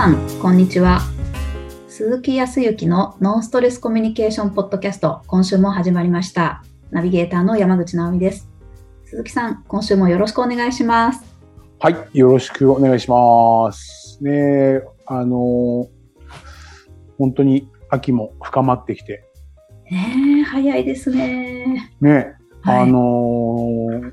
さん、こんにちは。鈴木康之のノンストレスコミュニケーションポッドキャスト、今週も始まりました。ナビゲーターの山口直美です。鈴木さん、今週もよろしくお願いします。はい、よろしくお願いします。ねえ、あのー本当に秋も深まってきて、ねえ、早いですね。ね、はいあのー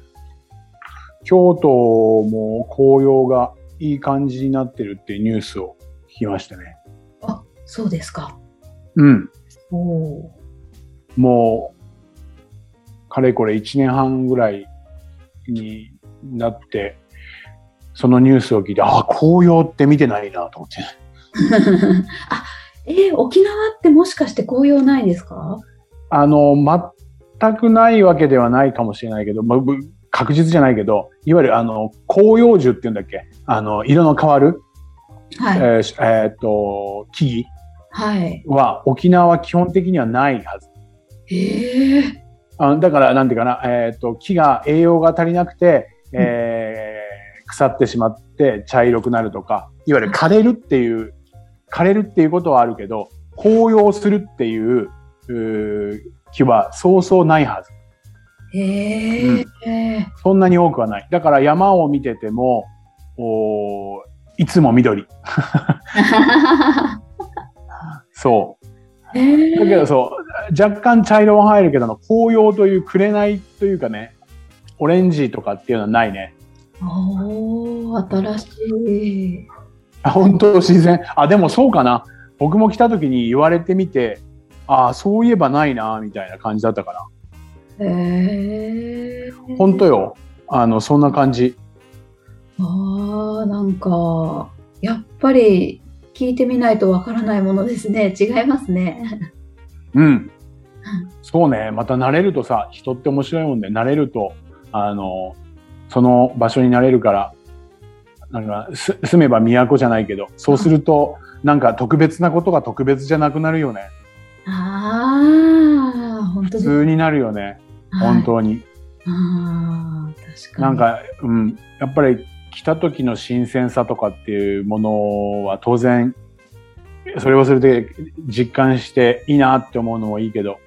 京都も紅葉がいい感じになってるっていうニュースを聞きましたね。あ、そうですか。うん。おおもう、かれこれ1年半ぐらいになって、そのニュースを聞いて、あ、紅葉って見てないなと思って。ー。あ、えー沖縄ってもしかして紅葉ないですか？あの、全くないわけではないかもしれないけど、まあぶ確実じゃないけど、いわゆるあの、紅葉樹っていうんだっけ？あの、色の変わる、はい。えーしえーっと、木はい。々は沖縄は基本的にはないはず。ええあだから、なんていうかな、えーっと、木が栄養が足りなくて、えー腐ってしまって茶色くなるとか、いわゆる枯れるっていう、枯れるっていうことはあるけど、紅葉するっていう、木はそうそうないはず。ええそんなに多くはない。だから山を見てても、おーいつも緑。そう。えだけどそう、若干茶色は入るけど、紅葉という紅というかね、オレンジとかっていうのはないね。おお新しい。あ本当自然。あ、でもそうかな。僕も来た時に言われてみて、あそういえばないな、みたいな感じだったかへえな。本当よ。あの、そんな感じ。ああ、なんか、やっぱり聞いてみないとわからないものですね。違いますね。うん。そうね。また慣れるとさ、人って面白いもんで、慣れると、あの、その場所になれるから、なんか、す住めば都じゃないけど、そうすると、なんか特別なことが特別じゃなくなるよね。ああ、本当普。通になるよね。はい本当に。ああ、確かに。なんか、うん。やっぱり来た時の新鮮さとかっていうものは当然、それはそれで実感していいなって思うのもいいけど、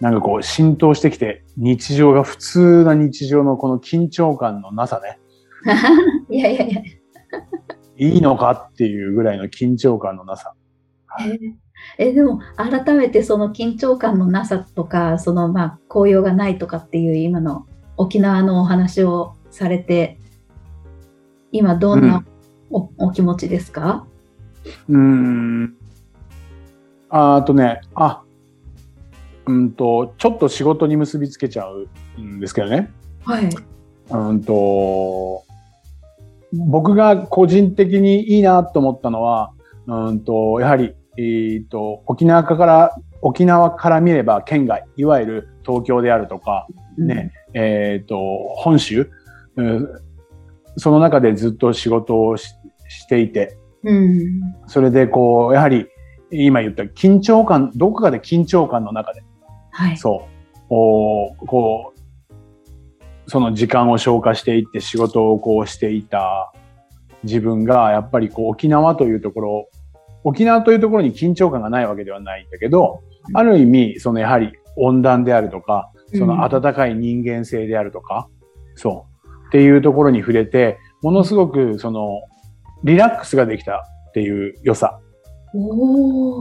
なんかこう浸透してきて日常が普通な日常のこの緊張感のなさね。いやいやいや。いいのかっていうぐらいの緊張感のなさ。え、でも、改めてその緊張感のなさとか、そのまあ、紅葉がないとかっていう今の沖縄のお話をされて、今どんなお,、お気持ちですか？うーん。ああとね、あ、うんと、ちょっと仕事に結びつけちゃうんですけどね。はい。うんと、僕が個人的にいいなと思ったのは、うんと、やはり、えっ、と、沖縄から、沖縄から見れば県外、いわゆる東京であるとか、ね、えっ、と、本州、うんその中でずっと仕事をししていて、うん。それでこう、やはり、今言った緊張感、どこかで緊張感の中で、はい。そう、おこう、その時間を消化していって仕事をこうしていた自分が、やっぱりこう沖縄というところ、沖縄というところに緊張感がないわけではないんだけど、ある意味、そのやはり温暖であるとか、その温かい人間性であるとか、そう、っていうところに触れて、ものすごくその、リラックスができたっていう良さ。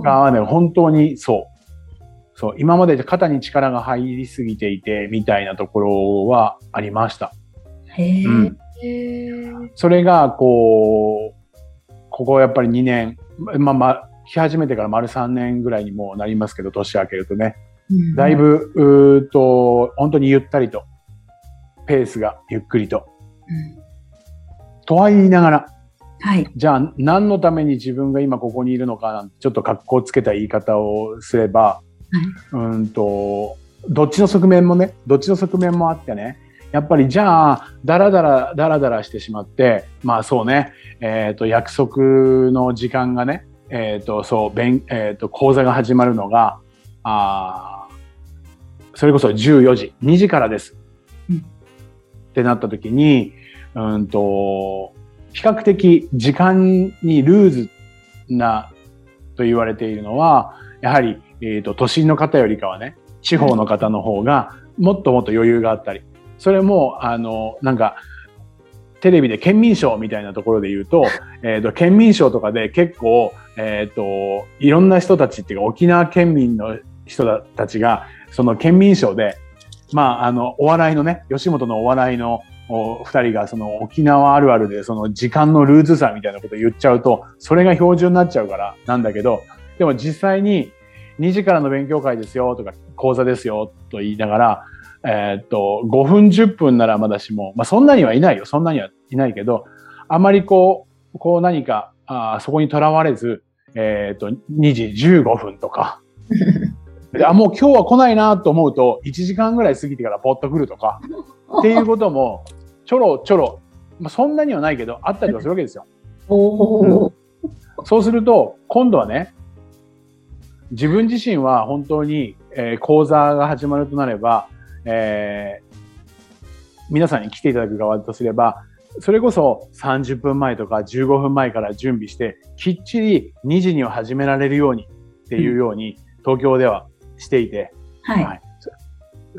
がね、本当にそう。そう、今まで肩に力が入りすぎていて、みたいなところはありました。へえ、うん。それが、こう、ここやっぱり2年、まあまあ、来始めてから丸3年ぐらいにもうなりますけど、年明けるとね、うん。だいぶ、うーと、本当にゆったりと、ペースがゆっくりと。うんとは言いながら、はい。じゃあ何のために自分が今ここにいるのかなんてちょっと格好つけた言い方をすれば、うんと、どっちの側面もね、どっちの側面もあってね、やっぱりじゃあ、だらだら、だらだらしてしまって、まあそうね、えっ、と、約束の時間がね、えっ、と、そう、勉、えっ、と、講座が始まるのが、あーそれこそ14時、2時からです。ってなった時に、うんと、比較的時間にルーズなと言われているのは、やはり、えっ、と、都心の方よりかはね、地方の方の方がもっともっと余裕があったり、それも、あの、なんか、テレビで県民賞みたいなところで言うと、えっ、と、県民賞とかで結構、えっ、と、いろんな人たちっていうか、沖縄県民の人たちが、その県民賞で、まあ、あの、お笑いのね、吉本のお笑いのお二人がその沖縄あるあるでその時間のルーズさみたいなこと言っちゃうと、それが標準になっちゃうからなんだけど、でも実際に2時からの勉強会ですよとか講座ですよと言いながら、えー、っと、5分10分ならまだしも、まあそんなにはいないよ。そんなにはいないけど、あまりこう、こう何か、あそこにとらわれず、えー、っと、2時15分とか、あ、もう今日は来ないなと思うと、1時間ぐらい過ぎてからポッと来るとか、っていうことも、ちょろちょろ、まあ、そんなにはないけど、あったりはするわけですよ。おうんそうすると、今度はね、自分自身は本当に、えー講座が始まるとなれば、えー皆さんに来ていただく側とすれば、それこそ30分前とか15分前から準備して、きっちり2時には始められるようにっていうように、東京ではしていて、はい。はいす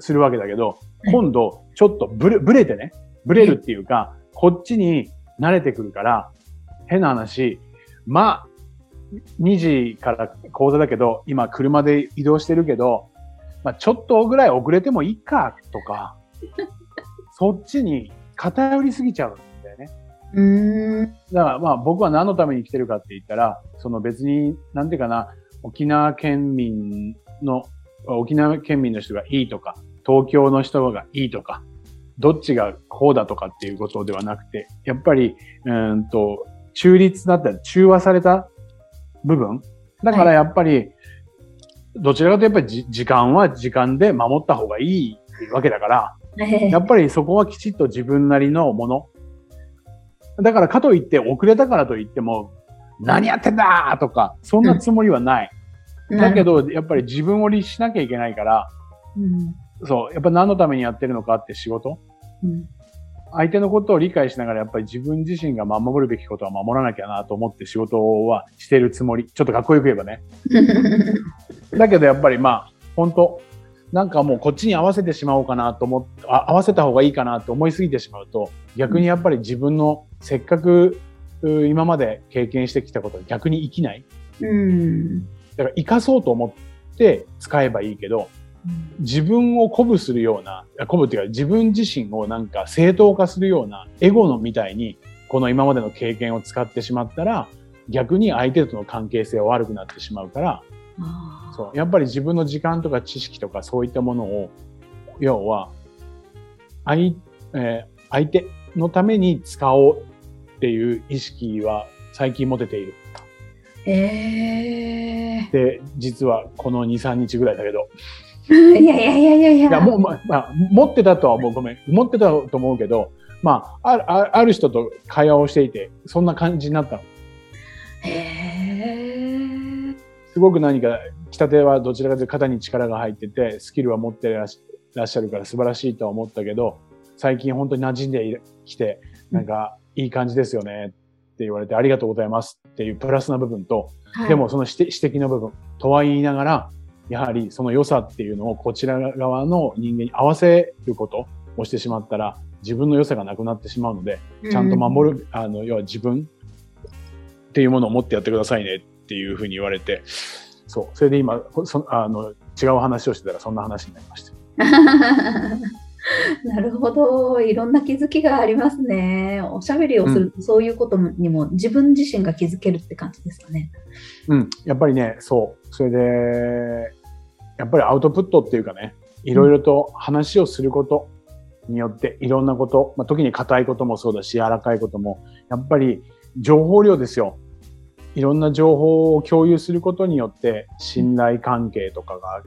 するわけだけど、い今度、ちょっとブレ、ブレてね、ブレるっていうか、こっちに慣れてくるから、変な話、まあ、2時から講座だけど、今車で移動してるけど、まあ、ちょっとぐらい遅れてもいいか、とか、そっちに偏りすぎちゃうんだよね。うーん。だからまあ僕は何のために来てるかって言ったら、その別に、なんていうかな、沖縄県民の、沖縄県民の人がいいとか、東京の人がいいとか、どっちがこうだとかっていうことではなくて、やっぱり、うーんと、中立だったり、中和された部分。だからやっぱり、どちらかというとやっぱりじ時間は時間で守った方がいいわけだから、えやっぱりそこはきちっと自分なりのもの。だからかといって遅れたからといっても、何やってんだとか、そんなつもりはない。だけ、ど、やっぱり自分を律しなきゃいけないから、うんそう、やっぱ何のためにやってるのかって仕事うん相手のことを理解しながらやっぱり自分自身が守るべきことは守らなきゃなと思って仕事はしてるつもり。ちょっとかっこよく言えばね。だけどやっぱりまあ、本当なんかもうこっちに合わせてしまおうかなと思って、あ合わせた方がいいかなと思いすぎてしまうと、逆にやっぱり自分のせっかくう今まで経験してきたことが逆に生きない。うん。だから生かそうと思って使えばいいけど、自分を鼓舞するような、鼓舞っていうか自分自身をなんか正当化するようなエゴのみたいに、この今までの経験を使ってしまったら、逆に相手との関係性は悪くなってしまうから、そう。やっぱり自分の時間とか知識とかそういったものを、要は、相、えー相手のために使おうっていう意識は最近持てている。ええで、実はこの2、3日ぐらいだけど、いやいやいやいやいや。いや、もう、まあ、まあ、持ってたとはもうごめん、持ってたと思うけど、まあ、ある、あある人と会話をしていて、そんな感じになったの。へえ。すごく何か、北手はどちらかというと肩に力が入ってて、スキルは持ってらっしらっしゃるから素晴らしいとは思ったけど、最近本当に馴染んできて、なんか、いい感じですよねって言われて、ありがとうございますっていうプラスな部分と、はいでもその指摘の部分とは言いながら、やはりその良さっていうのをこちら側の人間に合わせることをしてしまったら、自分の良さがなくなってしまうので、ちゃんと守る、あの、要は自分っていうものを持ってやってくださいねっていうふうに言われて、そう。それで今、そあの、違う話をしてたらそんな話になりました。なるほど。いろんな気づきがありますね。おしゃべりをすると、そういうことにも自分自身が気づけるって感じですかね。うん。やっぱりね、そう。それで、やっぱりアウトプットっていうかね、いろいろと話をすることによって、いろんなこと、まあ、時に硬いこともそうだし、柔らかいことも、やっぱり情報量ですよ。いろんな情報を共有することによって、信頼関係とかが。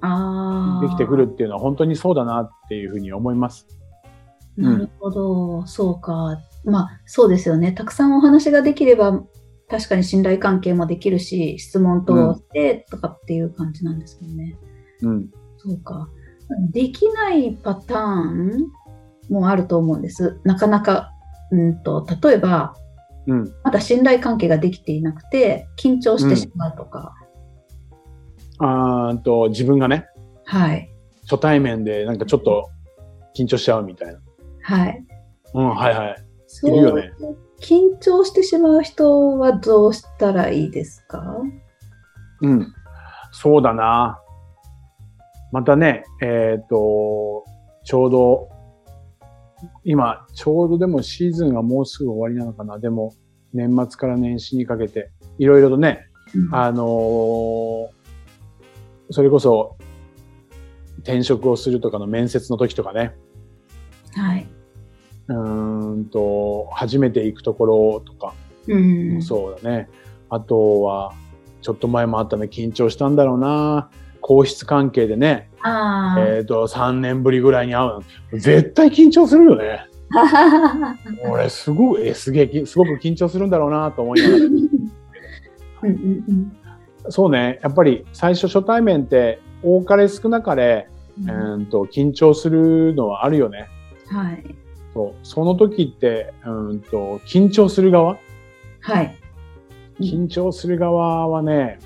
できてくるっていうのは本当にそうだなっていうふうに思います。なるほど、そうか。まあ、そうですよね。たくさんお話ができれば、確かに信頼関係もできるし、質問としてとかっていう感じなんですよね。うん。そうか。できないパターンもあると思うんです。なかなかうんと、例えば、うん。まだ信頼関係ができていなくて、緊張してしまうとか、あーんと、自分がね、はい。初対面でなんかちょっと緊張しちゃうみたいな。はい。うん、はいはい。そういるよね緊張してしまう人はどうしたらいいですか？うん。そうだな。またね、えっ、と、ちょうど、今、ちょうどでもシーズンがもうすぐ終わりなのかな。でも、年末から年始にかけて、いろいろとね、あのーそれこそ、転職をするとかの面接の時とかね、はい。うーんと、初めて行くところとか、うん。そうだね。あとは、ちょっと前もあったね、緊張したんだろうな。皇室関係でね、ああ。えっ、と、3年ぶりぐらいに会うの。絶対緊張するよね。俺、すごく、え、すげえき、すごく緊張するんだろうなと思いながら。うんうんうんそうね、やっぱり最初初対面って、多かれ少なかれ、うんえーと、緊張するのはあるよね。はい。そう。その時って、うんと、緊張する側？はい。緊張する側はね、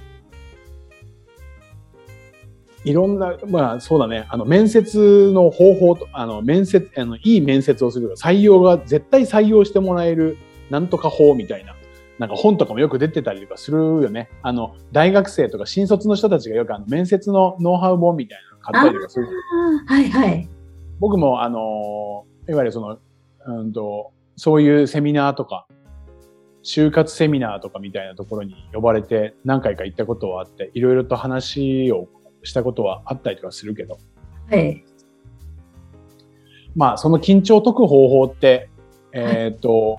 いろんな、まあそうだね、あの面接の方法と、あの面接、あのいい面接をする採用が絶対採用してもらえるなんとか法みたいな、なんか本とかもよく出てたりとかするよね。あの、大学生とか新卒の人たちがよくあの面接のノウハウ本みたいなの買ったりとかする。はいはい。僕もあの、いわゆるその、うんと、そういうセミナーとか、就活セミナーとかみたいなところに呼ばれて何回か行ったことはあって、いろいろと話をしたことはあったりとかするけど、はい。まあその緊張を解く方法って、えっ、と、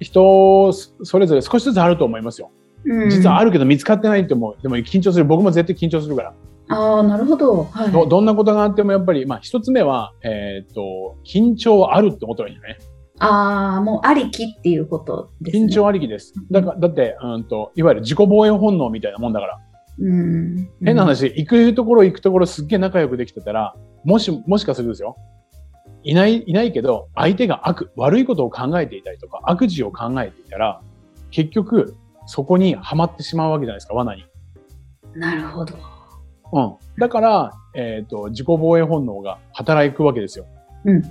人それぞれ少しずつあると思いますよ。うん実はあるけど見つかってないって思う。でも緊張する。僕も絶対緊張するから。ああ、なるほど。はい。どどんなことがあってもやっぱり、まあ一つ目は、えっ、と、緊張はあるって思ったらいいよね。ああ、もうありきっていうことですね。緊張ありきです。だから、だって、うんと、いわゆる自己防衛本能みたいなもんだから。うん。変な話、行くところ行くところすっげえ仲良くできてたら、もし、もしかするとですよ。いない、いないけど、相手が悪、悪いことを考えていたりとか、悪事を考えていたら、結局、そこにはまってしまうわけじゃないですか、罠に。なるほど。うん。だから、えっ、と、自己防衛本能が働くわけですよ。うんうん。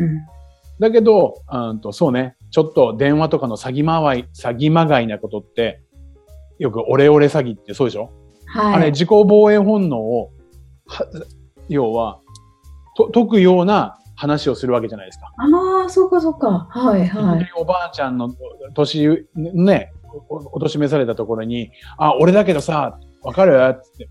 だけど、うんと、そうね、ちょっと電話とかの詐欺まわい、詐欺まがいなことって、よくオレオレ詐欺ってそうでしょ、はい。あれ、自己防衛本能を、は要は、と解くような話をするわけじゃないですか。ああ、そうかそうか。はいはい。おばあちゃんの年、ね、おお年めされたところに、あ、俺だけどさ、わかる？つって。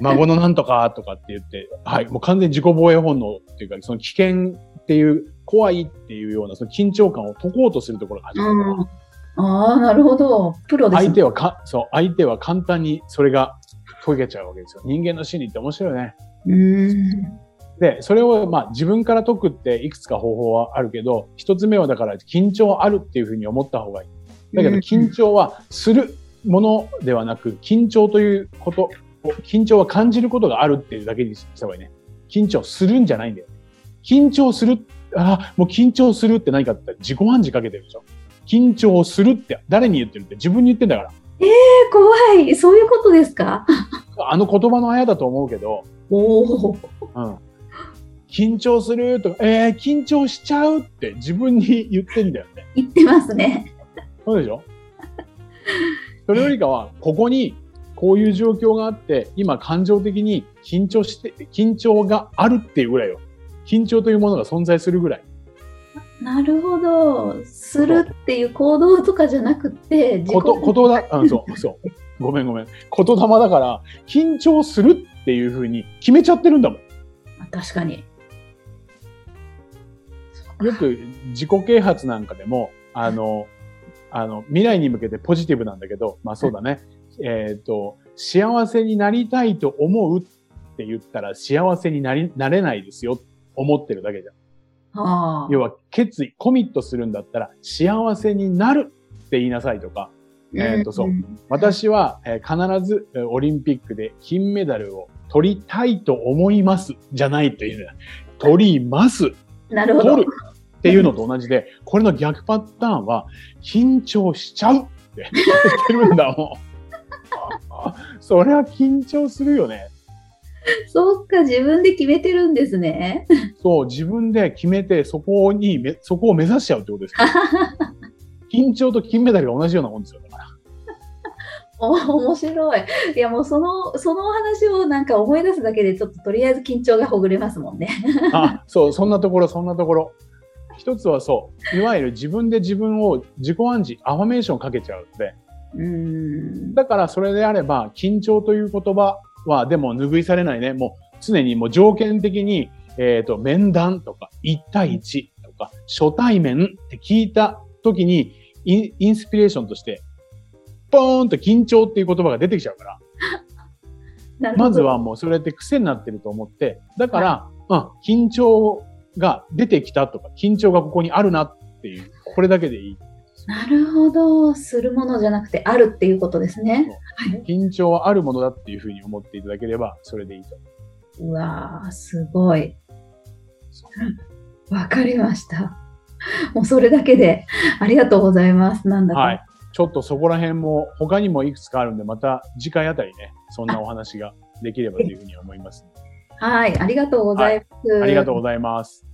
孫のなんとかとかって言って、はい、もう完全に自己防衛本能っていうか、その危険っていう、怖いっていうような、その緊張感を解こうとするところが始まる。うん、ああ、なるほど。プロですね。相手はか、そう、相手は簡単にそれが解けちゃうわけですよ。人間の心理って面白いよね。うん。で、それをまあ自分から解くっていくつか方法はあるけど、一つ目はだから緊張あるっていうふうに思った方がいい。だけど緊張はするものではなく、緊張ということ、緊張は感じることがあるっていうだけにした方がいいね。緊張するんじゃないんだよ。緊張する、あもう緊張するって何かって自己暗示かけてるでしょ。緊張するって誰に言ってるって自分に言ってんだから。えー、怖い。そういうことですか？あの言葉のあやだと思うけど、おお。うん。緊張するとか、えー、緊張しちゃうって自分に言ってんだよね。言ってますね。そうでしょ？それよりかは、ここにこういう状況があって、今感情的に緊張して、緊張があるっていうぐらいよ。緊張というものが存在するぐらい。なるほど。するっていう行動とかじゃなくて、こと、ことだ、あそう、そう。ごめんごめん。言霊だから、緊張するっていうふうに決めちゃってるんだもん。確かに。よく自己啓発なんかでも、あの、あの、未来に向けてポジティブなんだけど、まあそうだね。えっ、と、幸せになりたいと思うって言ったら幸せになり、なれないですよ。思ってるだけじゃん。はあ。要は決意、コミットするんだったら幸せになるって言いなさいとか、えーとそうん私は、えー必ずえーオリンピックで金メダルを取りたいと思いますじゃないという取ります。なるほど取る。っていうのと同じで、これの逆パターンは、緊張しちゃうって言ってるんだもん。それは緊張するよね。そっか、自分で決めてるんですね。そう、自分で決めて、そこにめ、そこを目指しちゃうってことですよ。緊張と金メダルが同じようなもんですよ、だから。お面白い。いやもうその、そのお話をなんか思い出すだけでちょっととりあえず緊張がほぐれますもんね。あ、そう、そんなところ、そんなところ。一つはそう、いわゆる自分で自分を自己暗示、アファメーションかけちゃうので、うん。だからそれであれば、緊張という言葉は、でも拭いされないね。もう常にもう条件的に、えっ、と、面談とか、1対1とか、初対面って聞いた時に、インスピレーションとして、ポーンと緊張っていう言葉が出てきちゃうから、まずはもうそれって癖になってると思って、だから、うん、緊張が出てきたとか、緊張がここにあるなっていう、これだけでいい。なるほど。するものじゃなくてあるっていうことですね。はい。緊張はあるものだっていうふうに思っていただければ、それでいいと。うわー、すごい。わかりました。もうそれだけでありがとうございます。なんだか。はい。ちょっとそこら辺も、他にもいくつかあるんで、また次回あたりね、そんなお話ができればというふうに思います。はい。ありがとうございます。ありがとうございます。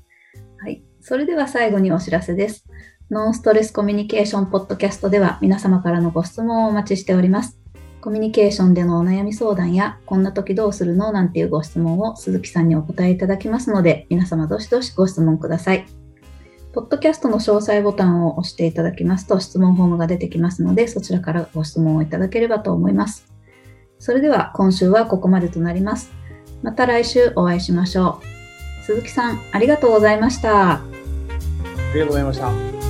はい。それでは最後にお知らせです。ノンストレスコミュニケーションポッドキャストでは皆様からのご質問をお待ちしております。コミュニケーションでのお悩み相談や、こんな時どうするのなんていうご質問を鈴木さんにお答えいただきますので、皆様どしどしご質問ください。ポッドキャストの詳細ボタンを押していただきますと質問フォームが出てきますので、そちらからご質問をいただければと思います。それでは今週はここまでとなります。また来週お会いしましょう。鈴木さん、ありがとうございました。ありがとうございました。